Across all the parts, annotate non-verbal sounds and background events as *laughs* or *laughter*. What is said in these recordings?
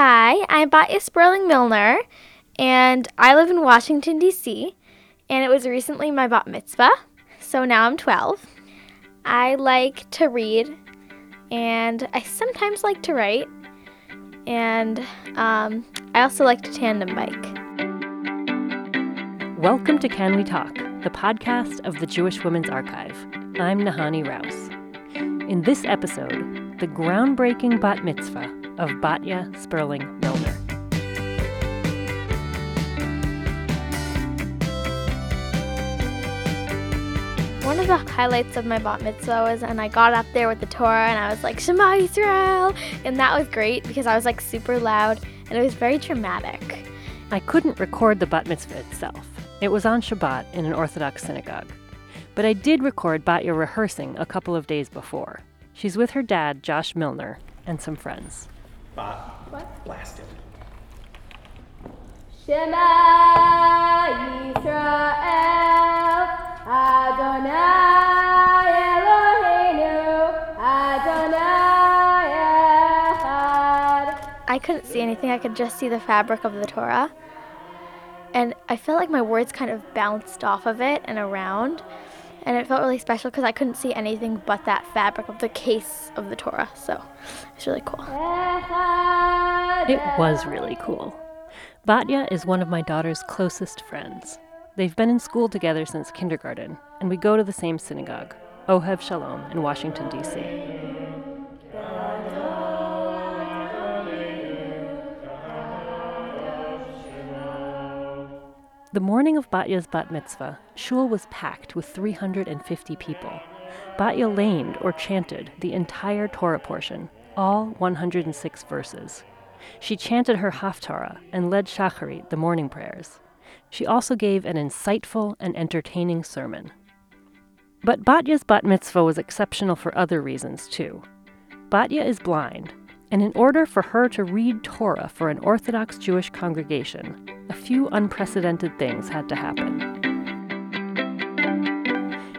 Hi, I'm Batya Sperling Milner, and I live in Washington, D.C., and it was recently my bat mitzvah, so now I'm 12. I like to read, and I sometimes like to write, and um, I also like to tandem bike. Welcome to Can We Talk, the podcast of the Jewish Women's Archive. I'm Nahanni Rous. In this episode, the groundbreaking bat mitzvah of Batya Sperling Milner. One of the highlights of my bat mitzvah was when I got up there with the Torah and I was like, Shema Yisrael! And that was great because I was like super loud and it was very dramatic. I couldn't record the bat mitzvah itself. It was on Shabbat in an Orthodox synagogue. But I did record Batya rehearsing a couple of days before. She's with her dad, Josh Milner, and some friends. Bot. What? Blasted. Shema Yisrael Adonai Eloheinu Adonai Echad. I couldn't see anything. I could just see the fabric of the Torah. And I felt like my words kind of bounced off of it and around. And it felt really special because I couldn't see anything but that fabric of the case of the Torah. So it's really cool. It was really cool. Batya is one of my daughter's closest friends. They've been in school together since kindergarten, and we go to the same synagogue, Ohev Shalom, in Washington, D.C. The morning of Batya's bat mitzvah, shul was packed with 350 people. Batya laned or chanted the entire Torah portion, all 106 verses. She chanted her Haftarah and led Shacharit, the morning prayers. She also gave an insightful and entertaining sermon. But Batya's bat mitzvah was exceptional for other reasons, too. Batya is blind, and in order for her to read Torah for an Orthodox Jewish congregation, a few unprecedented things had to happen.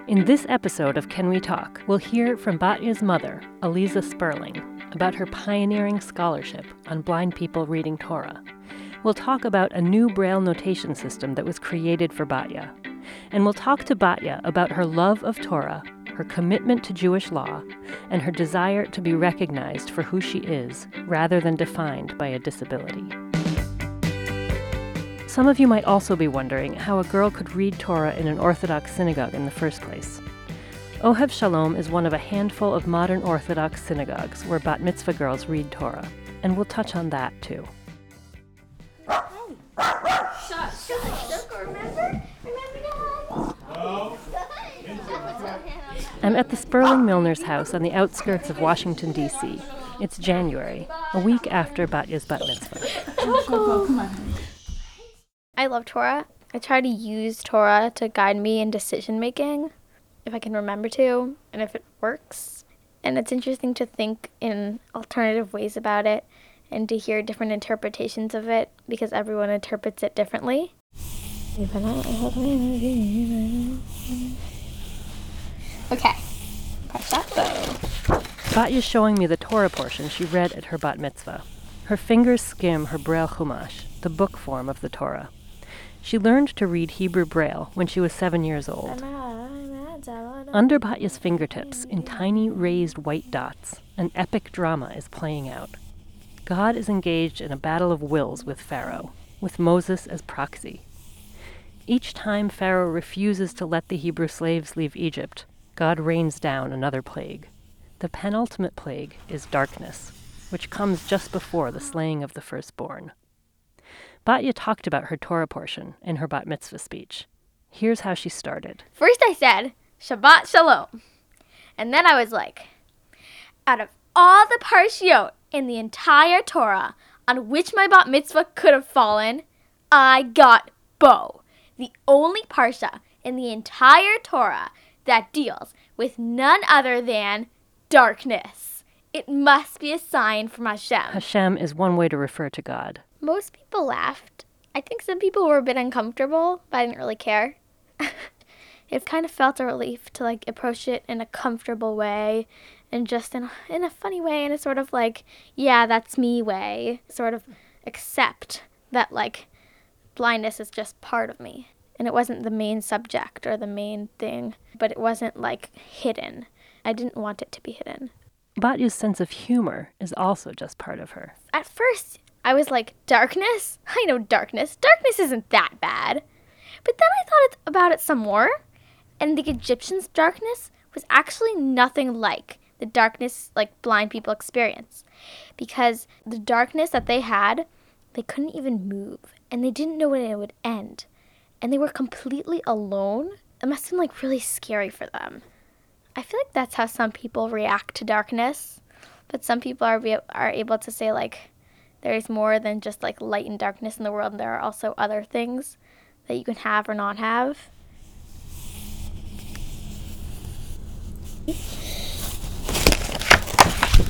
In this episode of Can We Talk, we'll hear from Batya's mother, Aliza Sperling, about her pioneering scholarship on blind people reading Torah. We'll talk about a new Braille notation system that was created for Batya. And we'll talk to Batya about her love of Torah, her commitment to Jewish law, and her desire to be recognized for who she is rather than defined by a disability. Some of you might also be wondering how a girl could read Torah in an Orthodox synagogue in the first place. Ohev Shalom is one of a handful of modern Orthodox synagogues where bat mitzvah girls read Torah, and we'll touch on that too. I'm at the Sperling Milner's house on the outskirts of Washington, D.C. It's January, a week after Batya's bat mitzvah. I love Torah. I try to use Torah to guide me in decision making if I can remember to and if it works. And it's interesting to think in alternative ways about it and to hear different interpretations of it because everyone interprets it differently. Okay, press that bow. Batya's showing me the Torah portion she read at her bat mitzvah. Her fingers skim her Braille Chumash, the book form of the Torah. She learned to read Hebrew Braille when she was seven years old. Under Batya's fingertips, in tiny raised white dots, an epic drama is playing out. God is engaged in a battle of wills with Pharaoh, with Moses as proxy. Each time Pharaoh refuses to let the Hebrew slaves leave Egypt, God rains down another plague. The penultimate plague is darkness, which comes just before the slaying of the firstborn. Batya talked about her Torah portion in her bat mitzvah speech. Here's how she started. First, I said, Shabbat Shalom. And then I was like, out of all the parshiot in the entire Torah on which my bat mitzvah could have fallen, I got Bo, the only parsha in the entire Torah that deals with none other than darkness. It must be a sign from Hashem. Hashem is one way to refer to God. Most people laughed. I think some people were a bit uncomfortable, but I didn't really care. *laughs* it kind of felt a relief to like approach it in a comfortable way and just in, in a funny way, in a sort of like, yeah, that's me way, sort of accept that like blindness is just part of me. And it wasn't the main subject or the main thing, but it wasn't like hidden. I didn't want it to be hidden. Batya's sense of humor is also just part of her. At first, I was like, darkness? I know darkness. Darkness isn't that bad. But then I thought about it some more, and the Egyptians' darkness was actually nothing like the darkness like blind people experience. Because the darkness that they had, they couldn't even move, and they didn't know when it would end. And they were completely alone. It must have been like really scary for them. I feel like that's how some people react to darkness. But some people are, are able to say, like, there's more than just like light and darkness in the world. And There are also other things that you can have or not have.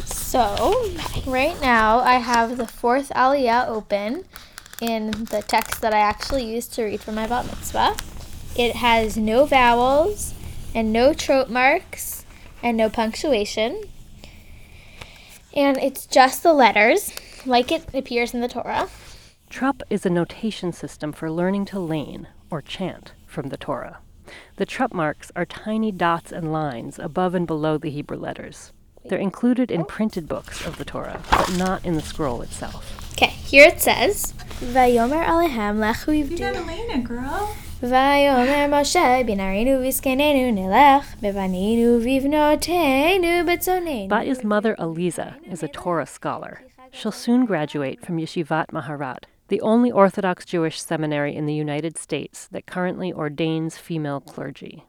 So, right now I have the fourth Aliyah open in the text that I actually used to read for my bat mitzvah. It has no vowels and no trope marks and no punctuation. And it's just the letters, like it appears in the Torah. Trup is a notation system for learning to lane, or chant, from the Torah. The trup marks are tiny dots and lines above and below the Hebrew letters. They're included in oh. printed books of the Torah, but not in the scroll itself. Okay, here it says, Vayomer Alehem lechu You gotta lane it, girl. Vayomer Moshe binarinu viskenenu nelech bevaninu vivnotenu betzonenu. Batya's mother, Aliza is a Torah scholar. She'll soon graduate from Yeshivat Maharat, the only Orthodox Jewish seminary in the United States that currently ordains female clergy.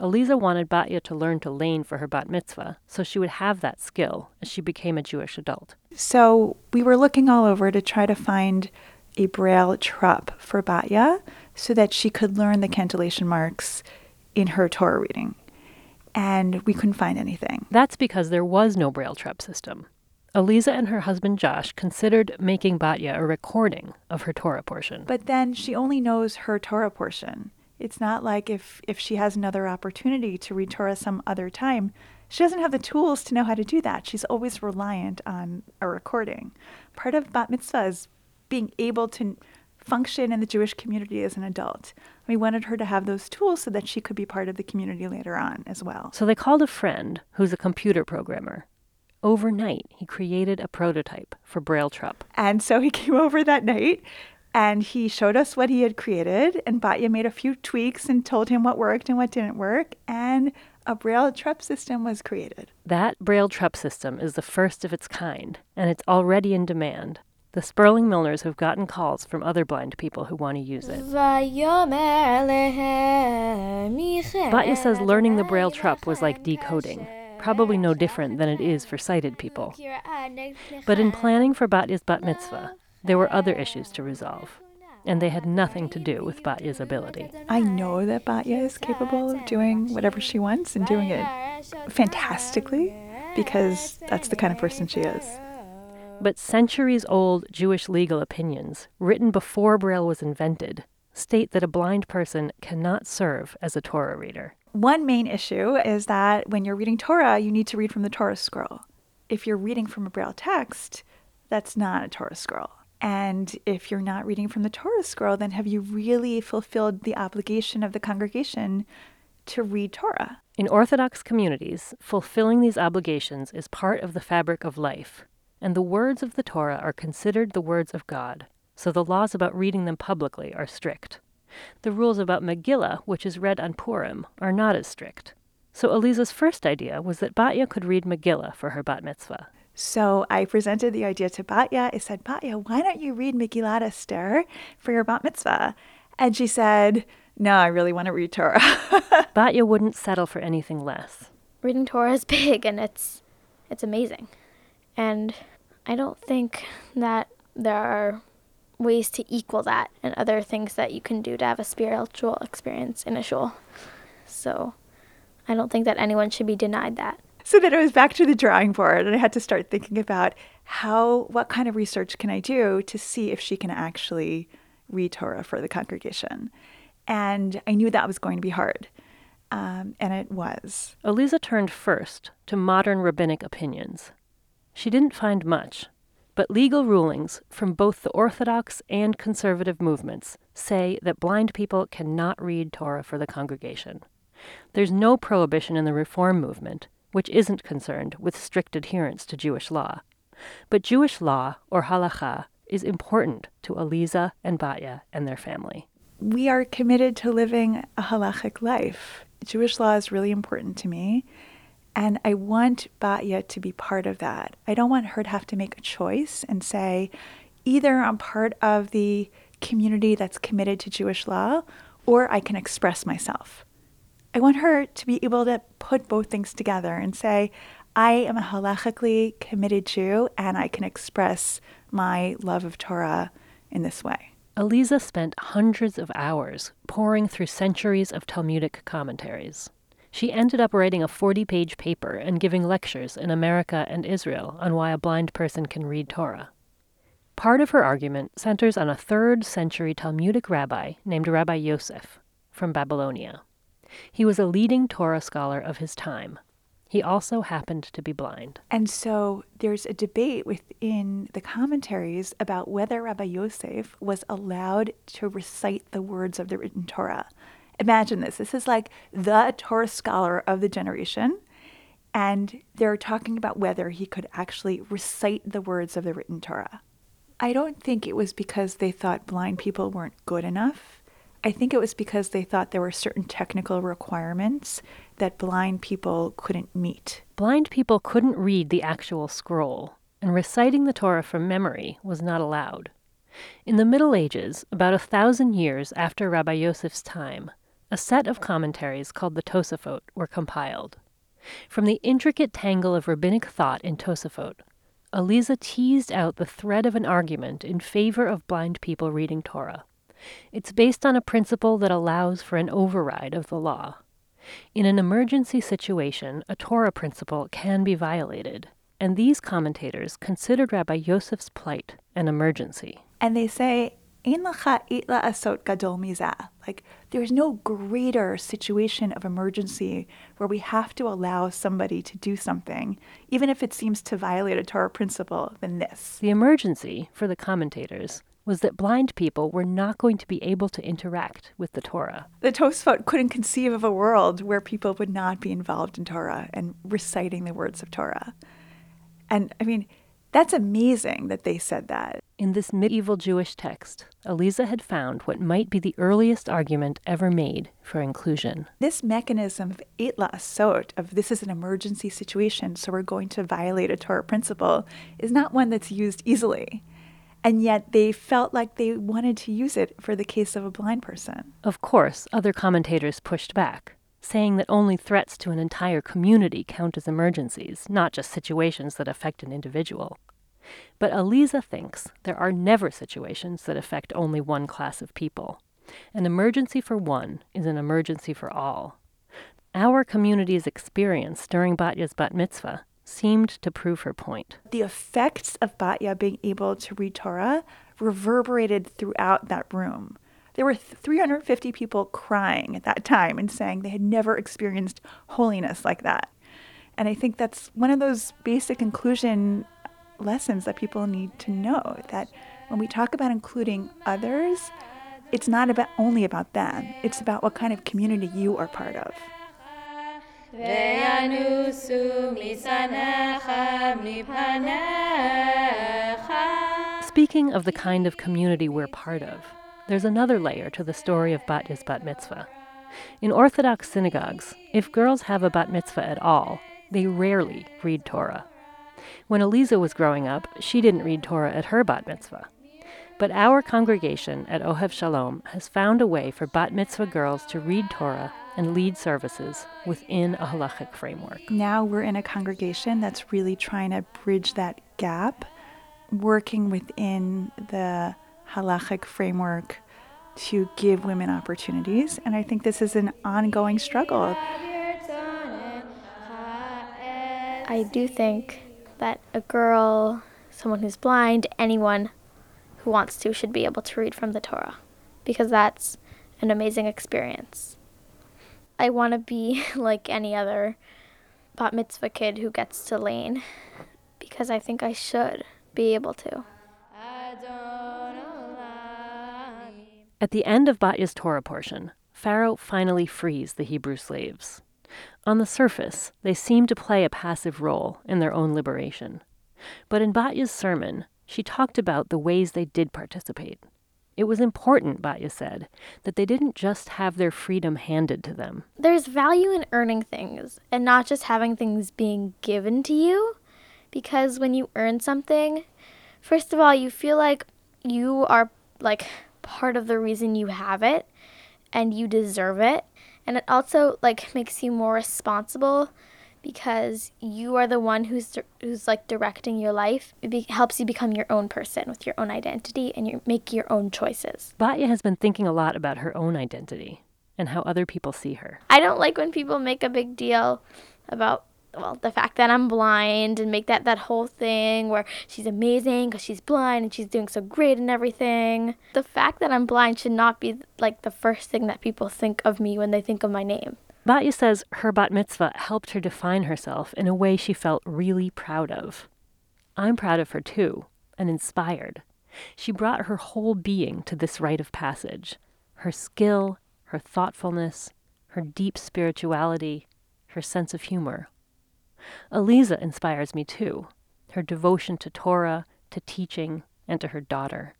Aliza wanted Batya to learn to lane for her bat mitzvah so she would have that skill as she became a Jewish adult. So we were looking all over to try to find a braille trup for Batya so that she could learn the cantillation marks in her Torah reading. And we couldn't find anything. That's because there was no braille trup system. Aliza and her husband Josh considered making Batya a recording of her Torah portion. But then she only knows her Torah portion. It's not like if, if she has another opportunity to read Torah some other time, she doesn't have the tools to know how to do that. She's always reliant on a recording. Part of bat mitzvah is being able to function in the Jewish community as an adult. We wanted her to have those tools so that she could be part of the community later on as well. So they called a friend who's a computer programmer. Overnight, he created a prototype for Braille Trup. And so he *laughs* came over that night and he showed us what he had created. And Batya made a few tweaks and told him what worked and what didn't work. And a Braille Trup system was created. That Braille Trup system is the first of its kind, and it's already in demand. The Sperling Milners have gotten calls from other blind people who want to use it. Batya says learning the Braille Trup was like decoding, probably no different than it is for sighted people. But in planning for Batya's bat mitzvah, there were other issues to resolve, and they had nothing to do with Batya's ability. I know that Batya is capable of doing whatever she wants and doing it fantastically because that's the kind of person she is. But centuries old Jewish legal opinions, written before Braille was invented, state that a blind person cannot serve as a Torah reader. One main issue is that when you're reading Torah, you need to read from the Torah scroll. If you're reading from a Braille text, that's not a Torah scroll. And if you're not reading from the Torah scroll, then have you really fulfilled the obligation of the congregation to read Torah? In Orthodox communities, fulfilling these obligations is part of the fabric of life, and the words of the Torah are considered the words of God, so the laws about reading them publicly are strict. The rules about Megillah, which is read on Purim, are not as strict. So Aliza's first idea was that Batya could read Megillah for her bat mitzvah. So I presented the idea to Batya. I said, Batya, why don't you read Megillat Esther for your bat mitzvah? And she said, No, I really want to read Torah. *laughs* Batya wouldn't settle for anything less. Reading Torah is *laughs* big and it's it's amazing. And I don't think that there are ways to equal that and other things that you can do to have a spiritual experience in a shul. So I don't think that anyone should be denied that. So then I was back to the drawing board and I had to start thinking about how, what kind of research can I do to see if she can actually read Torah for the congregation. And I knew that was going to be hard. Um, and it was. Aliza turned first to modern rabbinic opinions. She didn't find much, but legal rulings from both the Orthodox and conservative movements say that blind people cannot read Torah for the congregation. There's no prohibition in the Reform movement, which isn't concerned with strict adherence to Jewish law. But Jewish law, or halacha, is important to Aliza and Batya and their family. We are committed to living a halachic life. Jewish law is really important to me, and I want Batya to be part of that. I don't want her to have to make a choice and say, either I'm part of the community that's committed to Jewish law, or I can express myself. I want her to be able to put both things together and say, I am a halachically committed Jew and I can express my love of Torah in this way. Aliza spent hundreds of hours poring through centuries of Talmudic commentaries. She ended up writing a 40 page paper and giving lectures in America and Israel on why a blind person can read Torah. Part of her argument centers on a third century Talmudic rabbi named Rabbi Yosef from Babylonia. He was a leading Torah scholar of his time. He also happened to be blind. And so there's a debate within the commentaries about whether Rabbi Yosef was allowed to recite the words of the written Torah. Imagine this. This is like the Torah scholar of the generation. And they're talking about whether he could actually recite the words of the written Torah. I don't think it was because they thought blind people weren't good enough. I think it was because they thought there were certain technical requirements that blind people couldn't meet. Blind people couldn't read the actual scroll, and reciting the Torah from memory was not allowed. In the Middle Ages, about a thousand years after Rabbi Yosef's time, a set of commentaries called the Tosafot were compiled. From the intricate tangle of rabbinic thought in Tosafot, Aliza teased out the thread of an argument in favor of blind people reading Torah. It's based on a principle that allows for an override of the law. In an emergency situation, a Torah principle can be violated, and these commentators considered Rabbi Yosef's plight an emergency. And they say, asot gadol Like, there's no greater situation of emergency where we have to allow somebody to do something, even if it seems to violate a Torah principle, than this. The emergency, for the commentators, was that blind people were not going to be able to interact with the Torah. The Tosfot couldn't conceive of a world where people would not be involved in Torah and reciting the words of Torah. And I mean, that's amazing that they said that. In this medieval Jewish text, Aliza had found what might be the earliest argument ever made for inclusion. This mechanism of eight asot, of this is an emergency situation, so we're going to violate a Torah principle, is not one that's used easily and yet they felt like they wanted to use it for the case of a blind person. Of course, other commentators pushed back, saying that only threats to an entire community count as emergencies, not just situations that affect an individual. But Aliza thinks there are never situations that affect only one class of people. An emergency for one is an emergency for all. Our community's experience during Batya's bat mitzvah seemed to prove her point. The effects of Batya being able to read Torah reverberated throughout that room. There were 350 people crying at that time and saying they had never experienced holiness like that. And I think that's one of those basic inclusion lessons that people need to know that when we talk about including others, it's not about only about them. It's about what kind of community you are part of. Speaking of the kind of community we're part of, there's another layer to the story of bat mitzvah. In Orthodox synagogues, if girls have a bat mitzvah at all, they rarely read Torah. When Aliza was growing up, she didn't read Torah at her bat mitzvah. But our congregation at Ohev Shalom has found a way for bat mitzvah girls to read Torah and lead services within a halachic framework. Now we're in a congregation that's really trying to bridge that gap, working within the halachic framework to give women opportunities. And I think this is an ongoing struggle. I do think that a girl, someone who's blind, anyone who wants to should be able to read from the Torah because that's an amazing experience. I want to be *laughs* like any other bat mitzvah kid who gets to lane because I think I should be able to. At the end of Batya's Torah portion, Pharaoh finally frees the Hebrew slaves. On the surface, they seem to play a passive role in their own liberation. But in Batya's sermon, she talked about the ways they did participate. It was important, Batya said, that they didn't just have their freedom handed to them. There's value in earning things and not just having things being given to you. Because when you earn something, first of all, you feel like you are like part of the reason you have it and you deserve it. And it also like makes you more responsible because you are the one who's who's like directing your life. It be- helps you become your own person with your own identity and you make your own choices. Batya has been thinking a lot about her own identity and how other people see her. I don't like when people make a big deal about well the fact that I'm blind and make that that whole thing where she's amazing because she's blind and she's doing so great and everything. The fact that I'm blind should not be like the first thing that people think of me when they think of my name. Batya says her bat mitzvah helped her define herself in a way she felt really proud of. I'm proud of her too, and inspired. She brought her whole being to this rite of passage her skill, her thoughtfulness, her deep spirituality, her sense of humor. Aliza inspires me too, her devotion to Torah, to teaching, and to her daughter.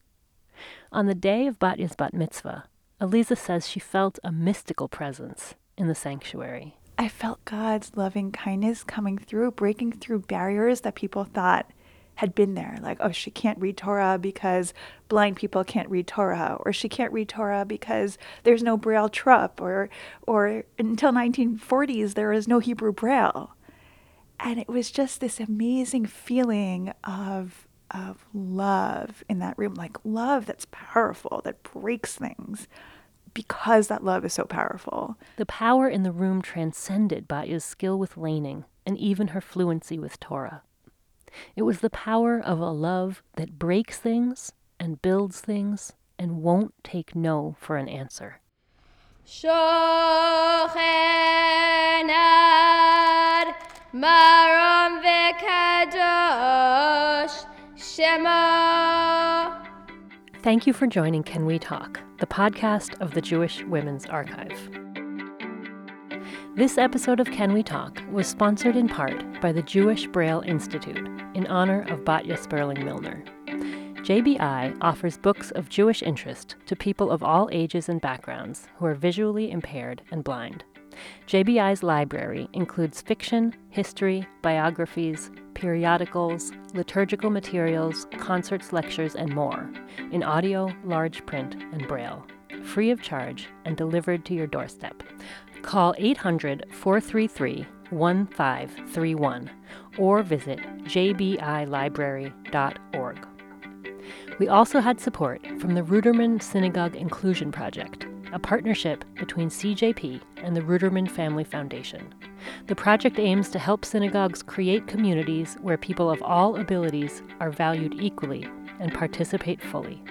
On the day of Batya's bat mitzvah, Aliza says she felt a mystical presence in the sanctuary. I felt God's loving kindness coming through, breaking through barriers that people thought had been there. Like, oh, she can't read Torah because blind people can't read Torah, or she can't read Torah because there's no Braille trup, or, or until 1940s there was no Hebrew Braille. And it was just this amazing feeling of of love in that room, like love that's powerful, that breaks things because that love is so powerful. The power in the room transcended Batya's skill with laning and even her fluency with Torah. It was the power of a love that breaks things and builds things and won't take no for an answer. maram vekadosh shema Thank you for joining Can We Talk, the podcast of the Jewish Women's Archive. This episode of Can We Talk was sponsored in part by the Jewish Braille Institute in honor of Batya Sperling Milner. JBI offers books of Jewish interest to people of all ages and backgrounds who are visually impaired and blind. JBI's library includes fiction, history, biographies, periodicals, liturgical materials, concerts, lectures, and more in audio, large print, and braille, free of charge and delivered to your doorstep. Call 800 433 1531 or visit jbilibrary.org. We also had support from the Ruderman Synagogue Inclusion Project a partnership between CJP and the Ruderman Family Foundation. The project aims to help synagogues create communities where people of all abilities are valued equally and participate fully.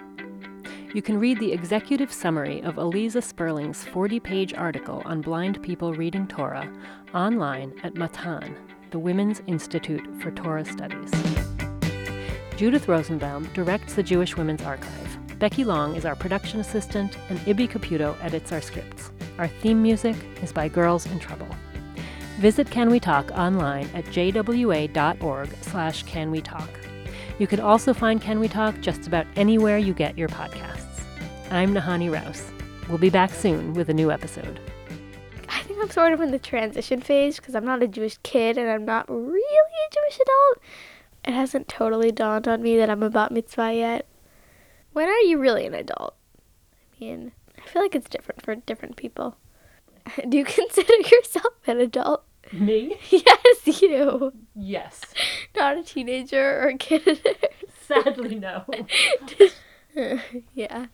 You can read the executive summary of Aliza Sperling's 40 page article on blind people reading Torah online at Matan, the Women's Institute for Torah Studies. Judith Rosenbaum directs the Jewish Women's Archive. Becky Long is our production assistant, and Ibby Caputo edits our scripts. Our theme music is by Girls in Trouble. Visit Can We Talk online at jwa.org slash Can We Talk. You can also find Can We Talk just about anywhere you get your podcasts. I'm Nahanni Rous. We'll be back soon with a new episode. I think I'm sort of in the transition phase because I'm not a Jewish kid and I'm not really a Jewish adult. It hasn't totally dawned on me that I'm a bat mitzvah yet. When are you really an adult? I mean, I feel like it's different for different people. *laughs* Do you *laughs* consider yourself an adult? Me? *laughs* Yes, you. Yes. Not a teenager or a kid. Sadly, no. yeah.